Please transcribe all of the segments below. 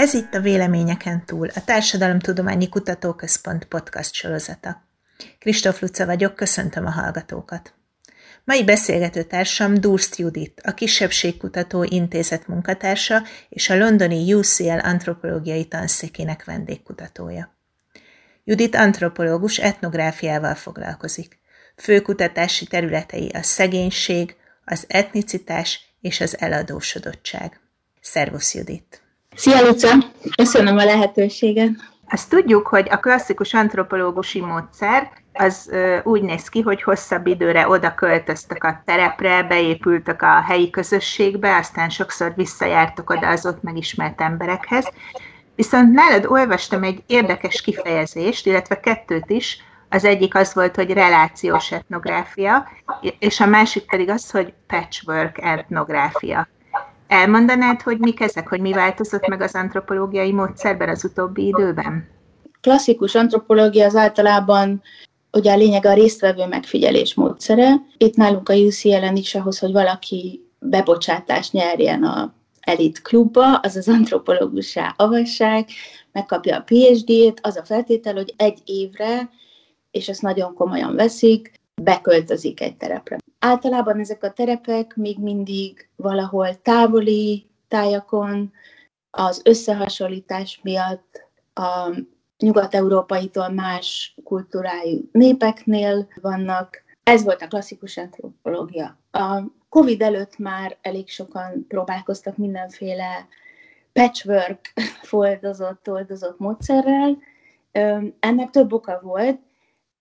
Ez itt a Véleményeken túl, a Társadalomtudományi Kutatóközpont podcast sorozata. Kristóf Luca vagyok, köszöntöm a hallgatókat. Mai beszélgető társam Durst Judit, a Kisebbségkutató Intézet munkatársa és a londoni UCL antropológiai tanszékének vendégkutatója. Judit antropológus etnográfiával foglalkozik. Fő kutatási területei a szegénység, az etnicitás és az eladósodottság. Szervusz Judit! Szia Luca! Köszönöm a lehetőséget! Azt tudjuk, hogy a klasszikus antropológusi módszer az úgy néz ki, hogy hosszabb időre oda költöztek a terepre, beépültek a helyi közösségbe, aztán sokszor visszajártok oda az ott megismert emberekhez. Viszont nálad olvastam egy érdekes kifejezést, illetve kettőt is, az egyik az volt, hogy relációs etnográfia, és a másik pedig az, hogy patchwork etnográfia. Elmondanád, hogy mik ezek, hogy mi változott meg az antropológiai módszerben az utóbbi időben? Klasszikus antropológia az általában ugye a lényeg a résztvevő megfigyelés módszere. Itt nálunk a UCL-en is ahhoz, hogy valaki bebocsátást nyerjen a elit klubba, az az antropológussá avasság, megkapja a PhD-t, az a feltétel, hogy egy évre, és ezt nagyon komolyan veszik, beköltözik egy terepre. Általában ezek a terepek még mindig valahol távoli tájakon, az összehasonlítás miatt a nyugat-európaitól más kultúrájú népeknél vannak. Ez volt a klasszikus antropológia. A COVID előtt már elég sokan próbálkoztak mindenféle patchwork foldozott, oldozott módszerrel. Ennek több oka volt.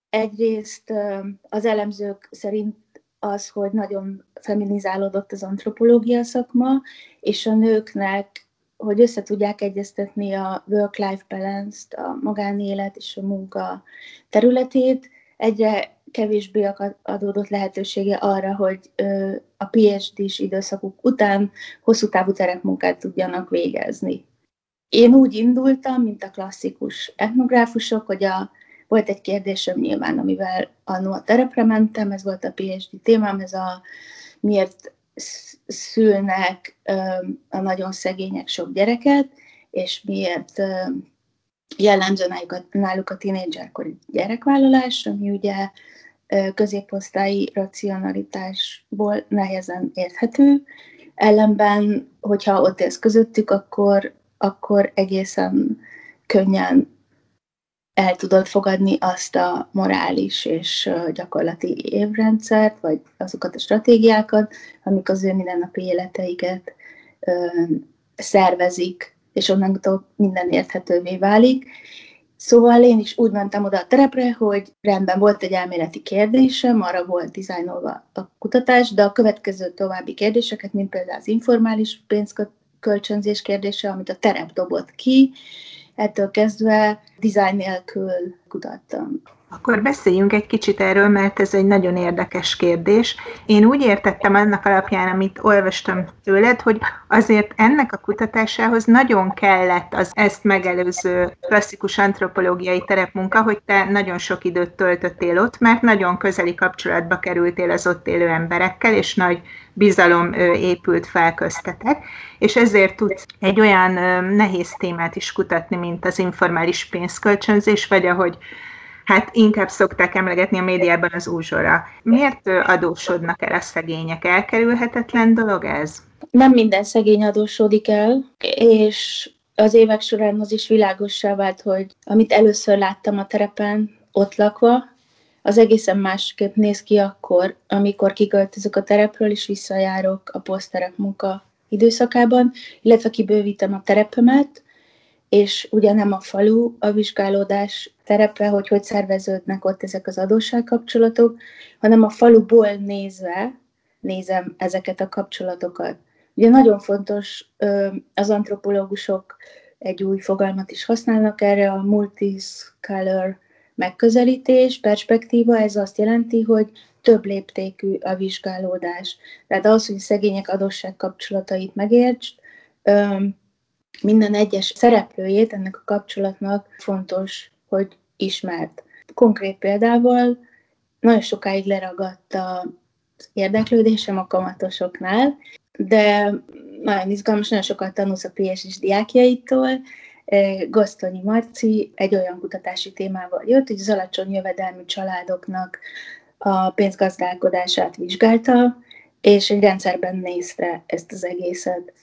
Egyrészt az elemzők szerint az, hogy nagyon feminizálódott az antropológia szakma, és a nőknek, hogy össze tudják egyeztetni a work-life balance-t, a magánélet és a munka területét, egyre kevésbé adódott lehetősége arra, hogy a PhD-s időszakuk után hosszú távú terepmunkát tudjanak végezni. Én úgy indultam, mint a klasszikus etnográfusok, hogy a volt egy kérdésem nyilván, amivel annó a terepre mentem, ez volt a PhD témám, ez a miért szülnek a nagyon szegények sok gyereket, és miért jellemző náluk a, tínédzserkori gyerekvállalás, ami ugye középosztályi racionalitásból nehezen érthető. Ellenben, hogyha ott élsz közöttük, akkor, akkor egészen könnyen el tudod fogadni azt a morális és gyakorlati évrendszert, vagy azokat a stratégiákat, amik az ő mindennapi életeiket ö, szervezik, és onnantól minden érthetővé válik. Szóval én is úgy mentem oda a terepre, hogy rendben volt egy elméleti kérdésem, arra volt dizájnolva a kutatás, de a következő további kérdéseket, mint például az informális pénzkölcsönzés kérdése, amit a terep dobott ki, ettől kezdve dizájn nélkül kutattam. Akkor beszéljünk egy kicsit erről, mert ez egy nagyon érdekes kérdés. Én úgy értettem annak alapján, amit olvastam tőled, hogy azért ennek a kutatásához nagyon kellett az ezt megelőző klasszikus antropológiai terepmunka, hogy te nagyon sok időt töltöttél ott, mert nagyon közeli kapcsolatba kerültél az ott élő emberekkel, és nagy bizalom épült fel köztetek, és ezért tudsz egy olyan nehéz témát is kutatni, mint az informális pénzkölcsönzés, vagy ahogy hát inkább szokták emlegetni a médiában az úzsora. Miért adósodnak el a szegények? Elkerülhetetlen dolog ez? Nem minden szegény adósodik el, és az évek során az is világossá vált, hogy amit először láttam a terepen, ott lakva, az egészen másképp néz ki akkor, amikor kiköltözök a terepről, és visszajárok a poszterep munka időszakában, illetve kibővítem a terepemet, és ugye nem a falu a vizsgálódás terepe, hogy hogy szerveződnek ott ezek az adósságkapcsolatok, hanem a faluból nézve nézem ezeket a kapcsolatokat. Ugye nagyon fontos, az antropológusok egy új fogalmat is használnak erre, a multiscolor megközelítés, perspektíva, ez azt jelenti, hogy több léptékű a vizsgálódás. Tehát az, hogy szegények adósság kapcsolatait megértsd, minden egyes szereplőjét ennek a kapcsolatnak fontos, hogy ismert. Konkrét példával nagyon sokáig leragadt az érdeklődésem a kamatosoknál, de nagyon izgalmas, nagyon sokat tanulsz a PSS diákjaitól. Gosztonyi Marci egy olyan kutatási témával jött, hogy az alacsony jövedelmű családoknak a pénzgazdálkodását vizsgálta, és egy rendszerben nézte ezt az egészet.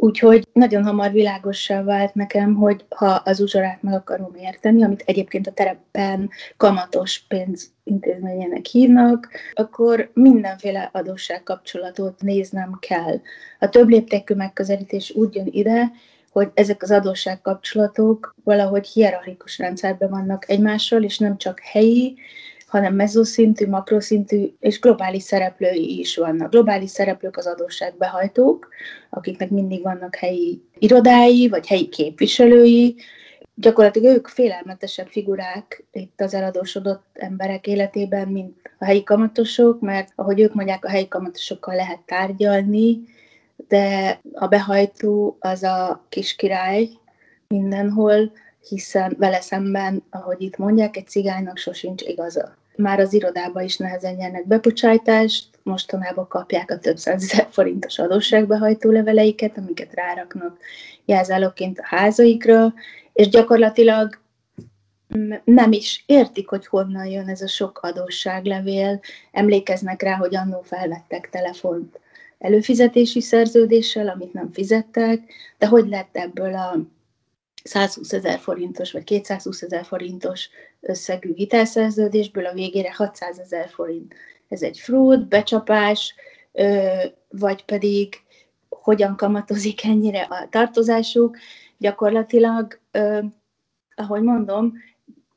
Úgyhogy nagyon hamar világossá vált nekem, hogy ha az uzsorát meg akarom érteni, amit egyébként a terepen kamatos pénzintézményének hívnak, akkor mindenféle adósságkapcsolatot néznem kell. A több léptékű megközelítés úgy jön ide, hogy ezek az adósságkapcsolatok valahogy hierarchikus rendszerben vannak egymással, és nem csak helyi, hanem mezoszintű, makroszintű és globális szereplői is vannak. Globális szereplők az adósságbehajtók, akiknek mindig vannak helyi irodái, vagy helyi képviselői, gyakorlatilag ők félelmetesebb figurák itt az eladósodott emberek életében, mint a helyi kamatosok, mert ahogy ők mondják, a helyi kamatosokkal lehet tárgyalni, de a behajtó az a kis király mindenhol, hiszen vele szemben, ahogy itt mondják, egy cigánynak sosincs igaza. Már az irodába is nehezen nyernek bebocsájtást, mostanában kapják a több százezer forintos adósságbehajtó leveleiket, amiket ráraknak jelzálogként a házaikra, és gyakorlatilag nem is értik, hogy honnan jön ez a sok adósságlevél, emlékeznek rá, hogy annó felvettek telefont előfizetési szerződéssel, amit nem fizettek, de hogy lett ebből a 120 ezer forintos vagy 220 ezer forintos összegű hitelszerződésből a végére 600 ezer forint. Ez egy fraud, becsapás, vagy pedig hogyan kamatozik ennyire a tartozásuk. Gyakorlatilag, ahogy mondom,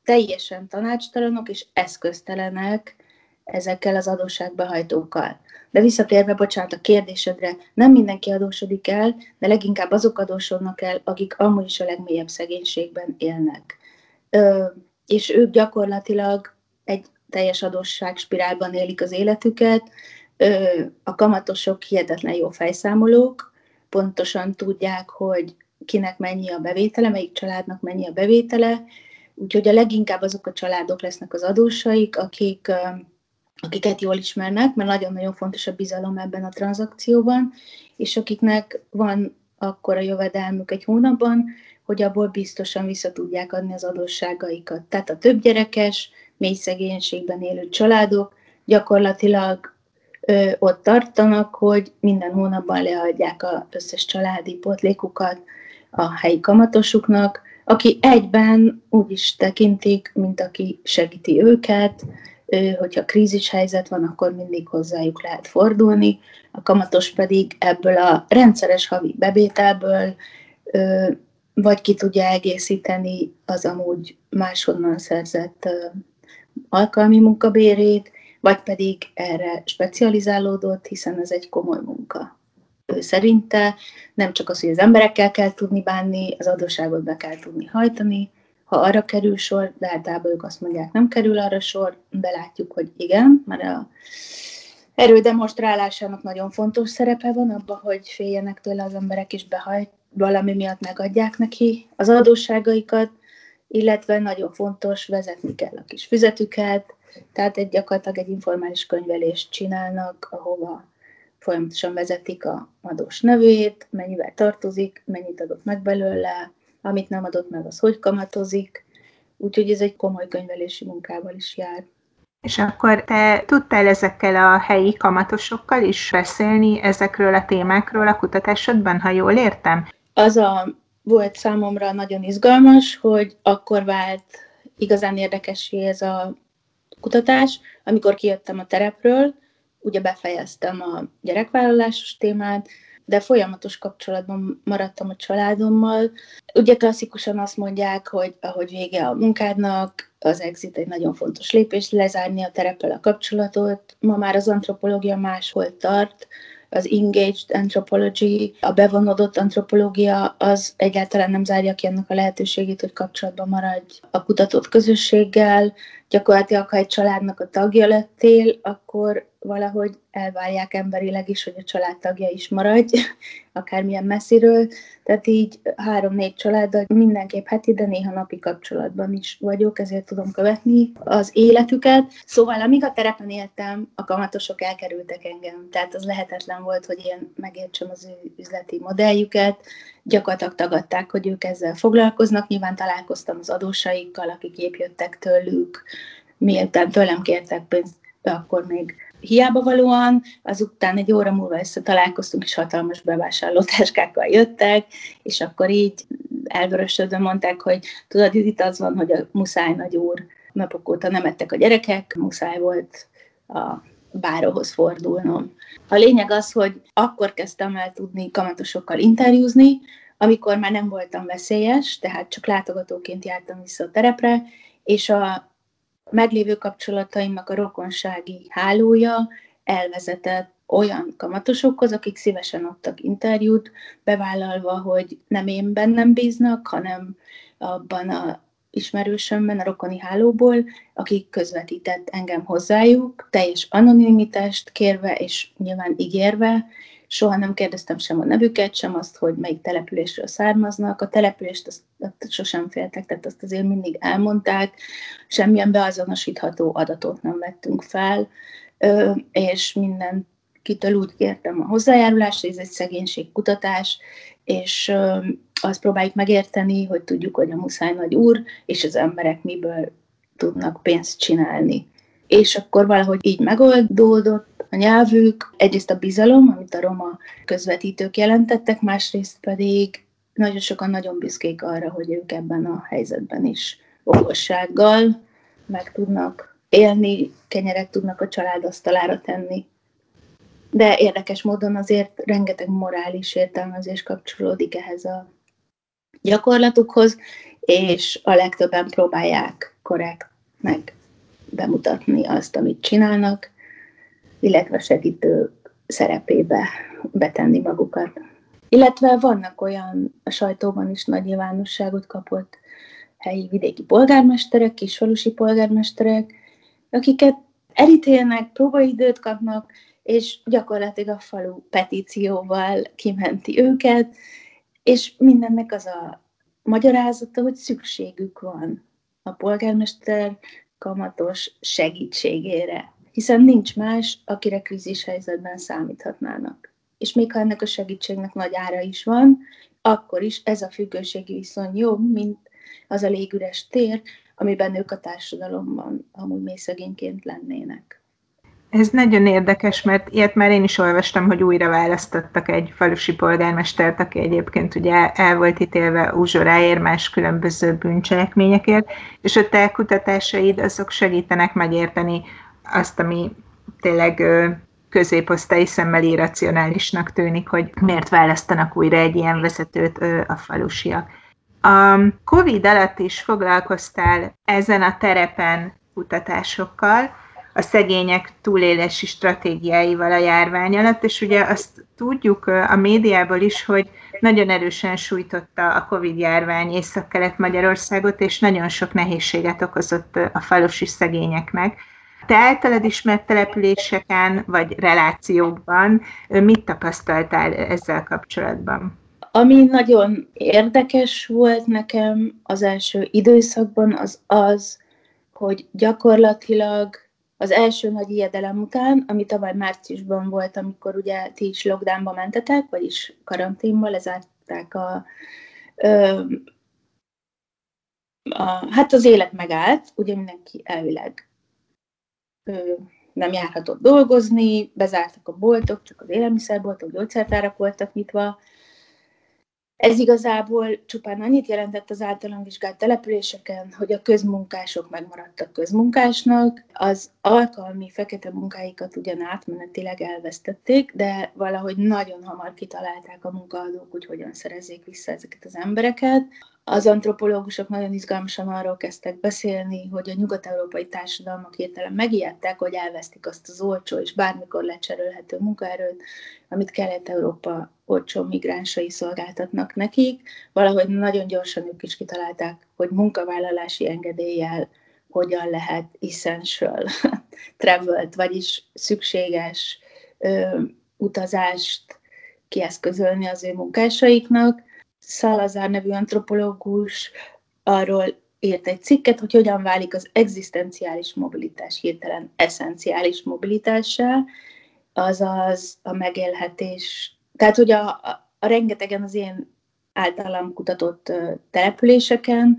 teljesen tanácstalanok és eszköztelenek ezekkel az adósságbehajtókkal. De visszatérve, bocsánat, a kérdésedre, nem mindenki adósodik el, de leginkább azok adósodnak el, akik amúgy is a legmélyebb szegénységben élnek. Ö, és ők gyakorlatilag egy teljes adósság spirálban élik az életüket, ö, a kamatosok hihetetlen jó fejszámolók, pontosan tudják, hogy kinek mennyi a bevétele, melyik családnak mennyi a bevétele, úgyhogy a leginkább azok a családok lesznek az adósaik, akik akiket jól ismernek, mert nagyon-nagyon fontos a bizalom ebben a tranzakcióban, és akiknek van akkor a jövedelmük egy hónapban, hogy abból biztosan vissza tudják adni az adósságaikat. Tehát a több gyerekes, mély szegénységben élő családok gyakorlatilag ö, ott tartanak, hogy minden hónapban leadják az összes családi potlékukat a helyi kamatosuknak, aki egyben úgy is tekintik, mint aki segíti őket, hogyha krízis helyzet van, akkor mindig hozzájuk lehet fordulni, a kamatos pedig ebből a rendszeres havi bevételből vagy ki tudja egészíteni az amúgy máshonnan szerzett alkalmi munkabérét, vagy pedig erre specializálódott, hiszen ez egy komoly munka. Ő szerinte nem csak az, hogy az emberekkel kell tudni bánni, az adósságot be kell tudni hajtani, ha arra kerül sor, de általában ők azt mondják, nem kerül arra sor, belátjuk, hogy igen, mert a erődemonstrálásának nagyon fontos szerepe van abban, hogy féljenek tőle az emberek, és behajt, valami miatt megadják neki az adósságaikat, illetve nagyon fontos, vezetni kell a kis füzetüket, tehát egy gyakorlatilag egy informális könyvelést csinálnak, ahova folyamatosan vezetik a adós nevét, mennyivel tartozik, mennyit adott meg belőle, amit nem adott meg, az hogy kamatozik, úgyhogy ez egy komoly könyvelési munkával is jár. És akkor te tudtál ezekkel a helyi kamatosokkal is beszélni ezekről a témákról a kutatásodban, ha jól értem? Az a volt számomra nagyon izgalmas, hogy akkor vált igazán érdekessé ez a kutatás, amikor kijöttem a terepről, ugye befejeztem a gyerekvállalásos témát, de folyamatos kapcsolatban maradtam a családommal. Ugye klasszikusan azt mondják, hogy ahogy vége a munkádnak, az exit egy nagyon fontos lépés, lezárni a tereppel a kapcsolatot. Ma már az antropológia máshol tart, az engaged anthropology, a bevonódott antropológia az egyáltalán nem zárja ki annak a lehetőségét, hogy kapcsolatban maradj a kutatott közösséggel. Gyakorlatilag, ha egy családnak a tagja lettél, akkor valahogy elvárják emberileg is, hogy a családtagja is maradj, akármilyen messziről. Tehát így három-négy családdal mindenképp heti, de néha napi kapcsolatban is vagyok, ezért tudom követni az életüket. Szóval amíg a terepen éltem, a kamatosok elkerültek engem. Tehát az lehetetlen volt, hogy én megértsem az ő üzleti modelljüket. Gyakorlatilag tagadták, hogy ők ezzel foglalkoznak. Nyilván találkoztam az adósaikkal, akik épp jöttek tőlük, miután tőlem kértek pénzt, akkor még hiába valóan, azután egy óra múlva találkoztunk, és hatalmas bevásárlótáskákkal jöttek, és akkor így elvörösödve mondták, hogy tudod, itt az van, hogy a muszáj nagy úr napok óta nem ettek a gyerekek, muszáj volt a báróhoz fordulnom. A lényeg az, hogy akkor kezdtem el tudni kamatosokkal interjúzni, amikor már nem voltam veszélyes, tehát csak látogatóként jártam vissza a terepre, és a meglévő kapcsolataimnak a rokonsági hálója elvezetett olyan kamatosokhoz, akik szívesen adtak interjút, bevállalva, hogy nem én bennem bíznak, hanem abban a ismerősömben, a rokoni hálóból, akik közvetített engem hozzájuk, teljes anonimitást kérve és nyilván ígérve, soha nem kérdeztem sem a nevüket, sem azt, hogy melyik településről származnak. A települést azt, azt sosem féltek, tehát azt azért mindig elmondták, semmilyen beazonosítható adatot nem vettünk fel, és minden kitől úgy kértem a hozzájárulást, ez egy szegénységkutatás, és azt próbáljuk megérteni, hogy tudjuk, hogy a muszáj nagy úr, és az emberek miből tudnak pénzt csinálni. És akkor valahogy így megoldódott, a nyelvük, egyrészt a bizalom, amit a roma közvetítők jelentettek, másrészt pedig nagyon sokan nagyon büszkék arra, hogy ők ebben a helyzetben is okossággal meg tudnak élni, kenyerek tudnak a család asztalára tenni. De érdekes módon azért rengeteg morális értelmezés kapcsolódik ehhez a gyakorlatukhoz, és a legtöbben próbálják korrektnek bemutatni azt, amit csinálnak, illetve segítő szerepébe betenni magukat. Illetve vannak olyan, a sajtóban is nagy nyilvánosságot kapott helyi vidéki polgármesterek, kisfalusi polgármesterek, akiket elítélnek, próbaidőt kapnak, és gyakorlatilag a falu petícióval kimenti őket, és mindennek az a magyarázata, hogy szükségük van a polgármester kamatos segítségére hiszen nincs más, akire krízis helyzetben számíthatnának. És még ha ennek a segítségnek nagy ára is van, akkor is ez a függőségi viszony jobb, mint az a légüres tér, amiben ők a társadalomban amúgy mély szegényként lennének. Ez nagyon érdekes, mert ilyet már én is olvastam, hogy újra választottak egy falusi polgármestert, aki egyébként ugye el volt ítélve úzsoráért más különböző bűncselekményekért, és a te kutatásaid azok segítenek megérteni azt, ami tényleg középosztályi szemmel irracionálisnak tűnik, hogy miért választanak újra egy ilyen vezetőt a falusiak. A COVID alatt is foglalkoztál ezen a terepen kutatásokkal, a szegények túlélési stratégiáival a járvány alatt, és ugye azt tudjuk a médiából is, hogy nagyon erősen sújtotta a Covid járvány Észak-Kelet-Magyarországot, és nagyon sok nehézséget okozott a falusi szegényeknek. Te általad ismert településeken vagy relációkban mit tapasztaltál ezzel kapcsolatban? Ami nagyon érdekes volt nekem az első időszakban, az az, hogy gyakorlatilag az első nagy ijedelem után, ami tavaly márciusban volt, amikor ugye ti is lockdownba mentetek, vagyis karanténba lezárták a, ö, a, hát az élet megállt, ugye mindenki elvileg nem járhatott dolgozni, bezártak a boltok, csak az élelmiszerboltok, gyógyszertárak voltak nyitva. Ez igazából csupán annyit jelentett az általam vizsgált településeken, hogy a közmunkások megmaradtak közmunkásnak, az alkalmi fekete munkáikat ugyan átmenetileg elvesztették, de valahogy nagyon hamar kitalálták a munkaadók, hogy hogyan szerezzék vissza ezeket az embereket. Az antropológusok nagyon izgalmasan arról kezdtek beszélni, hogy a nyugat-európai társadalmak hirtelen megijedtek, hogy elvesztik azt az olcsó és bármikor lecserélhető munkaerőt, amit Kelet-Európa olcsó migránsai szolgáltatnak nekik. Valahogy nagyon gyorsan ők is kitalálták, hogy munkavállalási engedéllyel hogyan lehet essential travel vagyis szükséges ö, utazást kieszközölni az ő munkásaiknak. Salazar nevű antropológus arról írt egy cikket, hogy hogyan válik az egzisztenciális mobilitás hirtelen eszenciális mobilitássá, azaz a megélhetés. Tehát, hogy a, a, a rengetegen az én általam kutatott településeken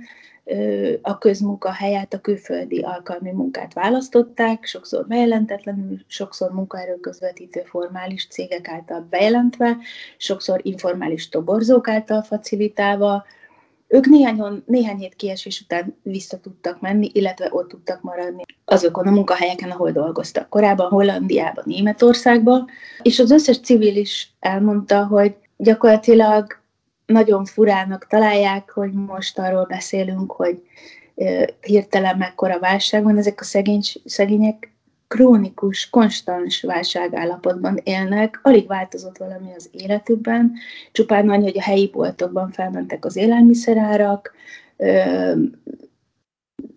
a közmunka helyett a külföldi alkalmi munkát választották, sokszor bejelentetlenül, sokszor munkaerő közvetítő formális cégek által bejelentve, sokszor informális toborzók által facilitálva. Ők néhány, néhány hét kiesés után vissza tudtak menni, illetve ott tudtak maradni azokon a munkahelyeken, ahol dolgoztak korábban, Hollandiában, Németországban, és az összes civil is elmondta, hogy gyakorlatilag nagyon furának találják, hogy most arról beszélünk, hogy hirtelen mekkora válság van. Ezek a szegény, szegények krónikus, konstans válságállapotban élnek, alig változott valami az életükben, csupán annyi, hogy a helyi boltokban felmentek az élelmiszerárak,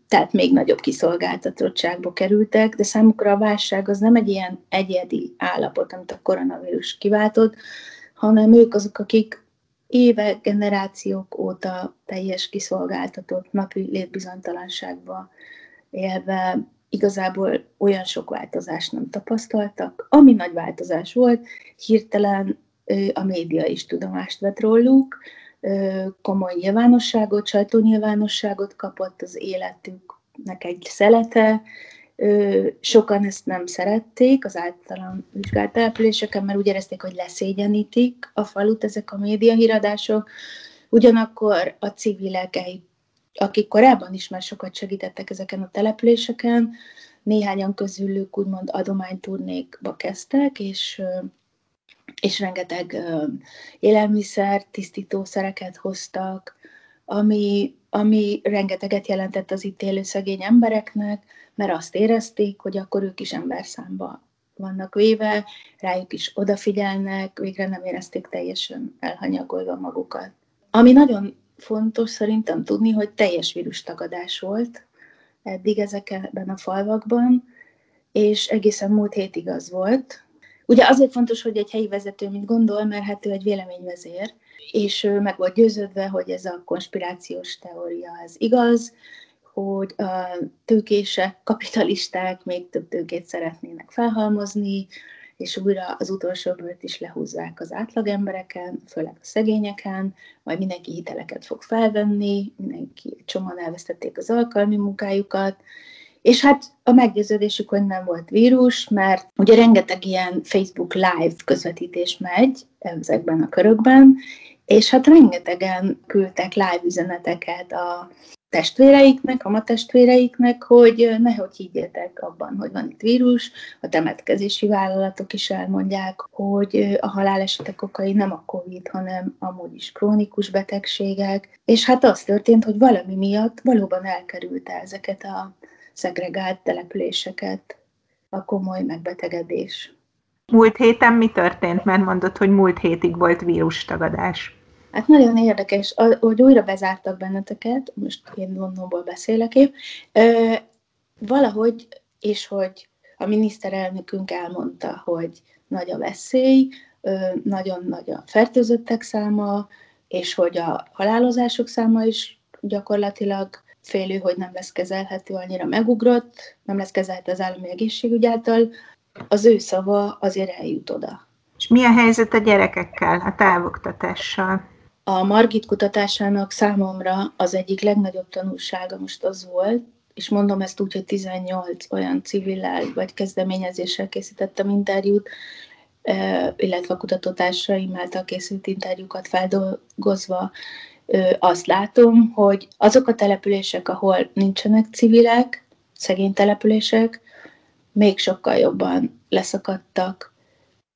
tehát még nagyobb kiszolgáltatottságba kerültek, de számukra a válság az nem egy ilyen egyedi állapot, amit a koronavírus kiváltott, hanem ők azok, akik évek, generációk óta teljes kiszolgáltatott napi létbizonytalanságba élve igazából olyan sok változást nem tapasztaltak. Ami nagy változás volt, hirtelen a média is tudomást vett róluk, komoly nyilvánosságot, sajtónyilvánosságot kapott az életüknek egy szelete, sokan ezt nem szerették az általam vizsgált településeken, mert úgy érezték, hogy leszégyenítik a falut ezek a médiahíradások. Ugyanakkor a civilek, akik korábban is már sokat segítettek ezeken a településeken, néhányan közülük úgymond adományturnékba kezdtek, és és rengeteg élelmiszer, tisztítószereket hoztak, ami, ami rengeteget jelentett az itt élő szegény embereknek, mert azt érezték, hogy akkor ők is emberszámba vannak véve, rájuk is odafigyelnek, végre nem érezték teljesen elhanyagolva magukat. Ami nagyon fontos szerintem tudni, hogy teljes vírustagadás volt eddig ezekben a falvakban, és egészen múlt hétig az volt. Ugye azért fontos, hogy egy helyi vezető mit gondol, mert hát ő egy véleményvezér, és ő meg volt győződve, hogy ez a konspirációs teória az igaz, hogy a tőkések, kapitalisták még több tőkét szeretnének felhalmozni, és újra az utolsó bőrt is lehúzzák az átlagembereken, főleg a szegényeken, majd mindenki hiteleket fog felvenni, mindenki csomóan elvesztették az alkalmi munkájukat, és hát a meggyőződésük, hogy nem volt vírus, mert ugye rengeteg ilyen Facebook live közvetítés megy ezekben a körökben, és hát rengetegen küldtek live üzeneteket a testvéreiknek, a testvéreiknek, hogy nehogy higgyétek abban, hogy van itt vírus, a temetkezési vállalatok is elmondják, hogy a halálesetek okai nem a COVID, hanem amúgy is krónikus betegségek, és hát az történt, hogy valami miatt valóban elkerülte ezeket a szegregált településeket a komoly megbetegedés. Múlt héten mi történt? Mert mondott, hogy múlt hétig volt vírustagadás. Hát nagyon érdekes, hogy újra bezártak benneteket, most én Londonból beszélek én, valahogy, és hogy a miniszterelnökünk elmondta, hogy nagy a veszély, nagyon nagy a fertőzöttek száma, és hogy a halálozások száma is gyakorlatilag félő, hogy nem lesz kezelhető, annyira megugrott, nem lesz kezelhető az állami egészségügy által, az ő szava azért eljut oda. És mi a helyzet a gyerekekkel, a távoktatással? A Margit kutatásának számomra az egyik legnagyobb tanulsága most az volt, és mondom ezt úgy, hogy 18 olyan civillel vagy kezdeményezéssel készítettem interjút, illetve a kutatótársaim által készült interjúkat feldolgozva, azt látom, hogy azok a települések, ahol nincsenek civilek, szegény települések, még sokkal jobban leszakadtak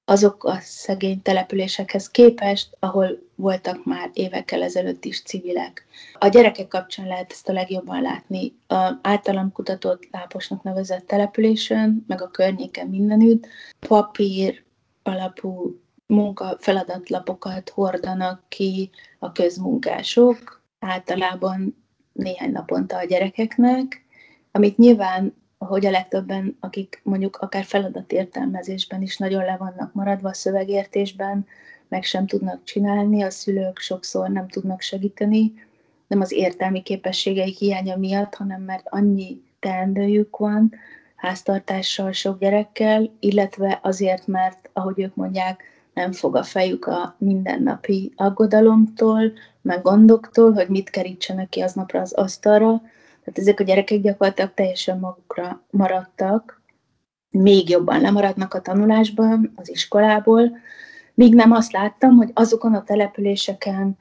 azok a szegény településekhez képest, ahol voltak már évekkel ezelőtt is civilek. A gyerekek kapcsán lehet ezt a legjobban látni. A általam kutatott láposnak nevezett településen, meg a környéken mindenütt papír alapú munka feladatlapokat hordanak ki a közmunkások, általában néhány naponta a gyerekeknek, amit nyilván, hogy a legtöbben, akik mondjuk akár feladatértelmezésben is nagyon le vannak maradva a szövegértésben, meg sem tudnak csinálni, a szülők sokszor nem tudnak segíteni, nem az értelmi képességeik hiánya miatt, hanem mert annyi teendőjük van, háztartással, sok gyerekkel, illetve azért, mert, ahogy ők mondják, nem fog a fejük a mindennapi aggodalomtól, meg gondoktól, hogy mit kerítsenek ki aznapra az asztalra. Tehát ezek a gyerekek gyakorlatilag teljesen magukra maradtak, még jobban lemaradnak a tanulásban, az iskolából, míg nem azt láttam, hogy azokon a településeken,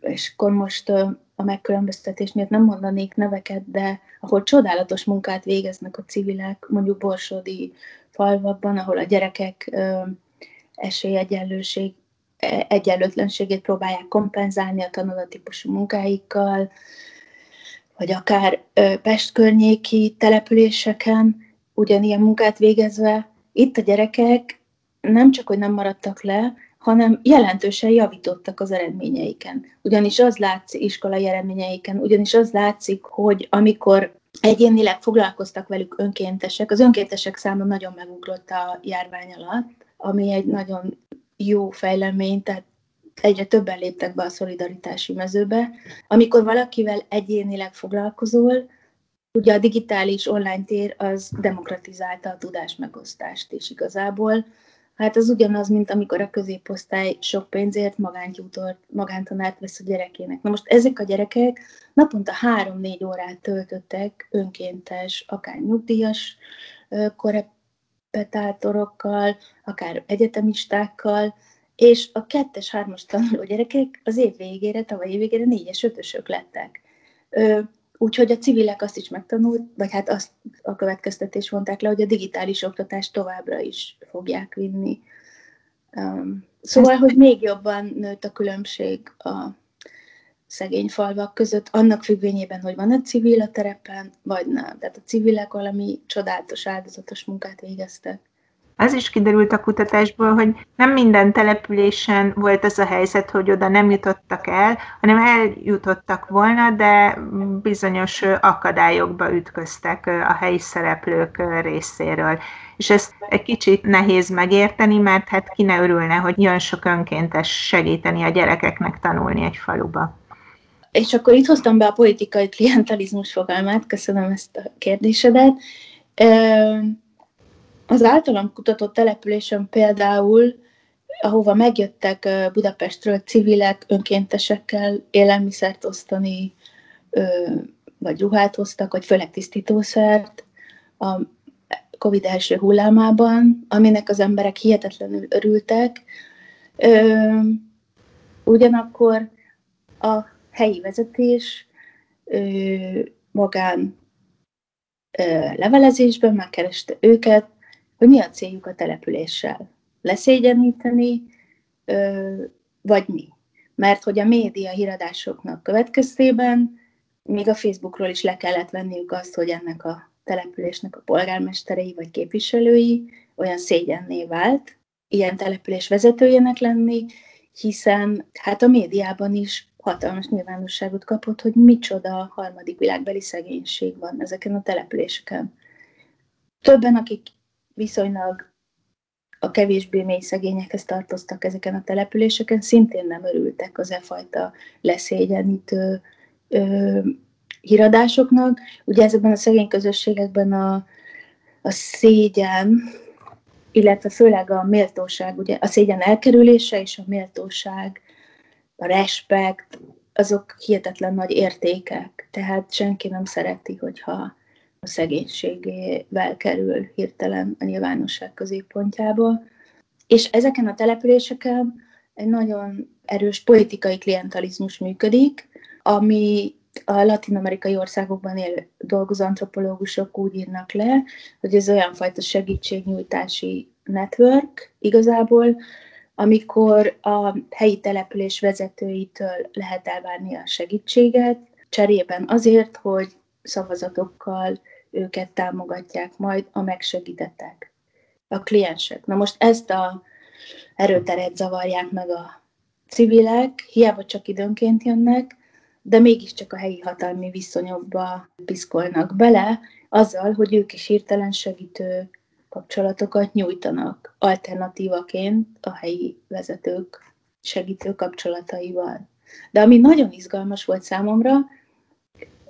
és akkor most a megkülönböztetés miatt nem mondanék neveket, de ahol csodálatos munkát végeznek a civilek, mondjuk borsodi falvakban, ahol a gyerekek esélyegyenlőség, e, egyenlőtlenségét próbálják kompenzálni a tanulatípusú munkáikkal, vagy akár Pest környéki településeken ugyanilyen munkát végezve, itt a gyerekek nem csak, hogy nem maradtak le, hanem jelentősen javítottak az eredményeiken. Ugyanis az látszik iskolai eredményeiken, ugyanis az látszik, hogy amikor egyénileg foglalkoztak velük önkéntesek, az önkéntesek száma nagyon megugrott a járvány alatt, ami egy nagyon jó fejlemény, tehát egyre többen léptek be a szolidaritási mezőbe. Amikor valakivel egyénileg foglalkozol, ugye a digitális online tér az demokratizálta a tudásmegosztást is igazából, Hát az ugyanaz, mint amikor a középosztály sok pénzért magántyútort, magántanárt vesz a gyerekének. Na most ezek a gyerekek naponta három-négy órát töltöttek önkéntes, akár nyugdíjas korepetátorokkal, akár egyetemistákkal, és a kettes, hármas tanuló gyerekek az év végére, tavaly év végére négyes, ötösök lettek. Úgyhogy a civilek azt is megtanult, vagy hát azt a következtetés vonták le, hogy a digitális oktatást továbbra is fogják vinni. Um, szóval, hogy még jobban nőtt a különbség a szegény falvak között, annak függvényében, hogy van egy civil a terepen, vagy nem. Tehát a civilek valami csodálatos, áldozatos munkát végeztek. Az is kiderült a kutatásból, hogy nem minden településen volt az a helyzet, hogy oda nem jutottak el, hanem eljutottak volna, de bizonyos akadályokba ütköztek a helyi szereplők részéről. És ezt egy kicsit nehéz megérteni, mert hát ki ne örülne, hogy jön sok önkéntes segíteni a gyerekeknek tanulni egy faluba. És akkor itt hoztam be a politikai klientelizmus fogalmát, köszönöm ezt a kérdésedet. Az általam kutatott településen például, ahova megjöttek Budapestről civilek, önkéntesekkel élelmiszert osztani, vagy ruhát hoztak, vagy főleg tisztítószert a Covid első hullámában, aminek az emberek hihetetlenül örültek. Ugyanakkor a helyi vezetés magán levelezésben megkereste őket, hogy mi a céljuk a településsel. Leszégyeníteni, vagy mi. Mert hogy a média híradásoknak következtében még a Facebookról is le kellett venniük azt, hogy ennek a településnek a polgármesterei vagy képviselői olyan szégyenné vált, ilyen település vezetőjének lenni, hiszen hát a médiában is hatalmas nyilvánosságot kapott, hogy micsoda harmadik világbeli szegénység van ezeken a településeken. Többen, akik viszonylag a kevésbé mély szegényekhez tartoztak ezeken a településeken, szintén nem örültek az e fajta leszégyenítő ö, híradásoknak. Ugye ezekben a szegény közösségekben a, a szégyen, illetve főleg a méltóság, ugye a szégyen elkerülése és a méltóság, a respekt, azok hihetetlen nagy értékek. Tehát senki nem szereti, hogyha a szegénységével kerül hirtelen a nyilvánosság középpontjába. És ezeken a településeken egy nagyon erős politikai klientalizmus működik, ami a latin-amerikai országokban él dolgozó antropológusok úgy írnak le, hogy ez olyan fajta segítségnyújtási network igazából, amikor a helyi település vezetőitől lehet elvárni a segítséget, cserében azért, hogy szavazatokkal őket támogatják majd a megsegítettek, a kliensek. Na most ezt a erőteret zavarják meg a civilek, hiába csak időnként jönnek, de mégiscsak a helyi hatalmi viszonyokba piszkolnak bele, azzal, hogy ők is hirtelen segítő kapcsolatokat nyújtanak alternatívaként a helyi vezetők segítő kapcsolataival. De ami nagyon izgalmas volt számomra,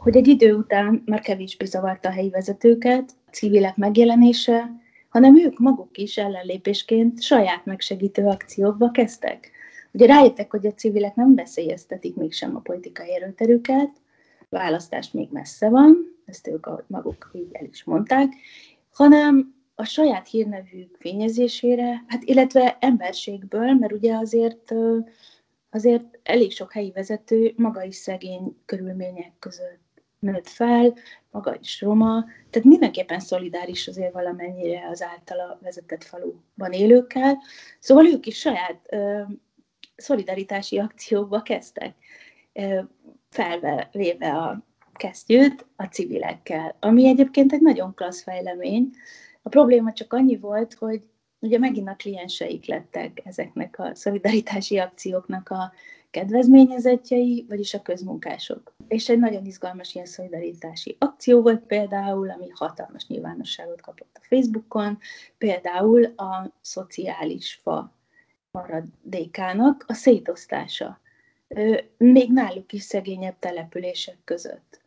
hogy egy idő után már kevésbé zavarta a helyi vezetőket, a civilek megjelenése, hanem ők maguk is ellenlépésként saját megsegítő akciókba kezdtek. Ugye rájöttek, hogy a civilek nem veszélyeztetik mégsem a politikai erőterüket, választás még messze van, ezt ők maguk így el is mondták, hanem a saját hírnevük fényezésére, hát illetve emberségből, mert ugye azért, azért elég sok helyi vezető maga is szegény körülmények között nőtt fel, maga is roma, tehát mindenképpen szolidáris azért valamennyire az általa vezetett faluban élőkkel. Szóval ők is saját ö, szolidaritási akciókba kezdtek, ö, felvéve a kesztyűt a civilekkel, ami egyébként egy nagyon klassz fejlemény. A probléma csak annyi volt, hogy ugye megint a klienseik lettek ezeknek a szolidaritási akcióknak a kedvezményezetjei, vagyis a közmunkások. És egy nagyon izgalmas ilyen szolidaritási akció volt például, ami hatalmas nyilvánosságot kapott a Facebookon, például a szociális fa maradékának a szétosztása, még náluk is szegényebb települések között.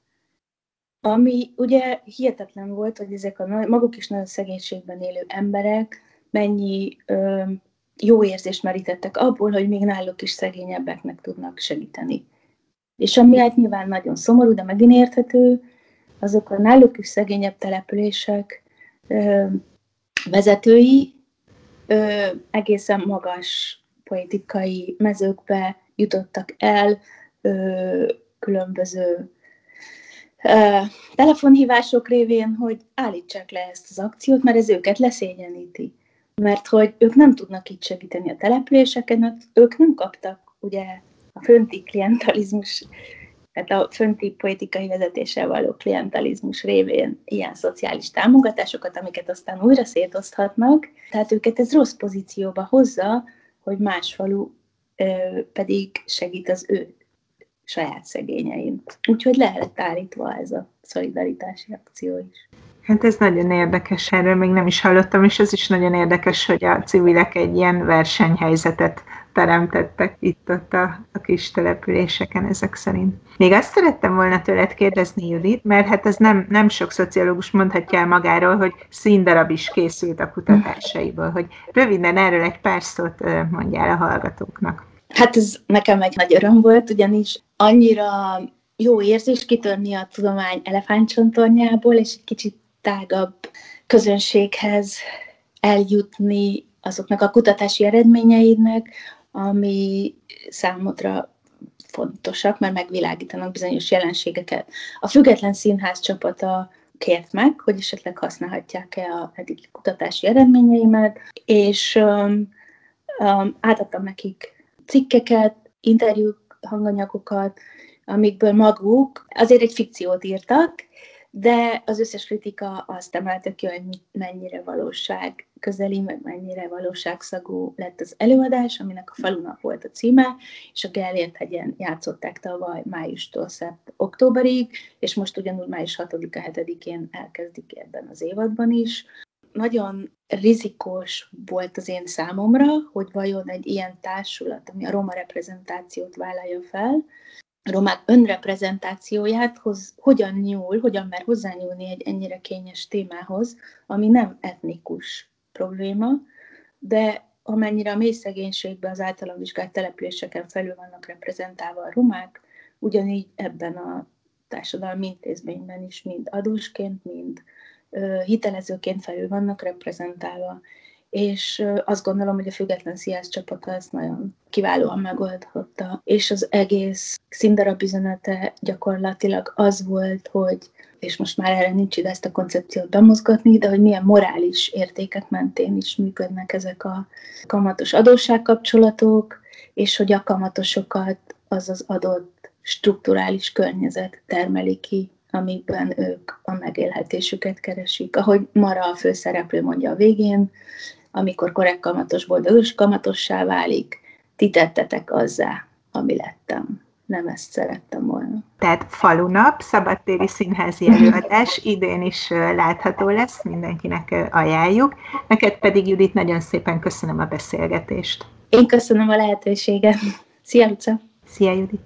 Ami ugye hihetetlen volt, hogy ezek a maguk is nagyon szegénységben élő emberek mennyi ö, jó érzést merítettek abból, hogy még náluk is szegényebbeknek tudnak segíteni. És ami hát nyilván nagyon szomorú, de megint érthető, azok a náluk is szegényebb települések ö, vezetői ö, egészen magas politikai mezőkbe jutottak el, ö, különböző ö, telefonhívások révén, hogy állítsák le ezt az akciót, mert ez őket leszégyeníti mert hogy ők nem tudnak itt segíteni a településeken, ők nem kaptak ugye a fönti klientalizmus, tehát a fönti politikai vezetéssel való klientalizmus révén ilyen szociális támogatásokat, amiket aztán újra szétoszthatnak, tehát őket ez rossz pozícióba hozza, hogy más falu pedig segít az ő saját szegényein. Úgyhogy le lett állítva ez a szolidaritási akció is. Hát ez nagyon érdekes, erről még nem is hallottam, és ez is nagyon érdekes, hogy a civilek egy ilyen versenyhelyzetet teremtettek itt-ott a, a kis településeken ezek szerint. Még azt szerettem volna tőled kérdezni, Judit, mert hát ez nem, nem sok szociológus mondhatja el magáról, hogy színdarab is készült a kutatásaiból, hogy röviden erről egy pár szót mondjál a hallgatóknak. Hát ez nekem egy nagy öröm volt, ugyanis annyira jó érzés kitörni a tudomány elefántcsontornyából, és egy kicsit tágabb közönséghez eljutni azoknak a kutatási eredményeidnek, ami számodra fontosak, mert megvilágítanak bizonyos jelenségeket. A Független Színház csapata kért meg, hogy esetleg használhatják-e a eddig kutatási eredményeimet, és um, um, átadtam nekik cikkeket, interjúk, hanganyagokat, amikből maguk azért egy fikciót írtak, de az összes kritika azt emelte ki, hogy mennyire valóság közeli, meg mennyire valóságszagú lett az előadás, aminek a falunak volt a címe, és a Gellért hegyen játszották tavaly májustól szept októberig, és most ugyanúgy május 6-a, 7-én elkezdik ebben az évadban is. Nagyon rizikós volt az én számomra, hogy vajon egy ilyen társulat, ami a roma reprezentációt vállalja fel, romák önreprezentációját hoz, hogyan nyúl, hogyan mer hozzányúlni egy ennyire kényes témához, ami nem etnikus probléma, de amennyire a mély szegénységben az általam vizsgált településeken felül vannak reprezentálva a romák, ugyanígy ebben a társadalmi intézményben is mind adósként, mind hitelezőként felül vannak reprezentálva és azt gondolom, hogy a Független Sziász csapata ezt nagyon kiválóan megoldhatta, és az egész színdarab üzenete gyakorlatilag az volt, hogy és most már erre nincs ide ezt a koncepciót bemozgatni, de hogy milyen morális értékek mentén is működnek ezek a kamatos adósságkapcsolatok, és hogy a kamatosokat az az adott strukturális környezet termeli ki, amikben ők a megélhetésüket keresik. Ahogy Mara a főszereplő mondja a végén, amikor korrekt kamatosból ős kamatossá válik, ti tettetek azzá, ami lettem. nem ezt szerettem volna. Tehát falunap, szabadtéri színházi előadás idén is látható lesz, mindenkinek ajánljuk. Neked pedig, Judit, nagyon szépen köszönöm a beszélgetést. Én köszönöm a lehetőséget. Szia, Luca! Szia, Judit!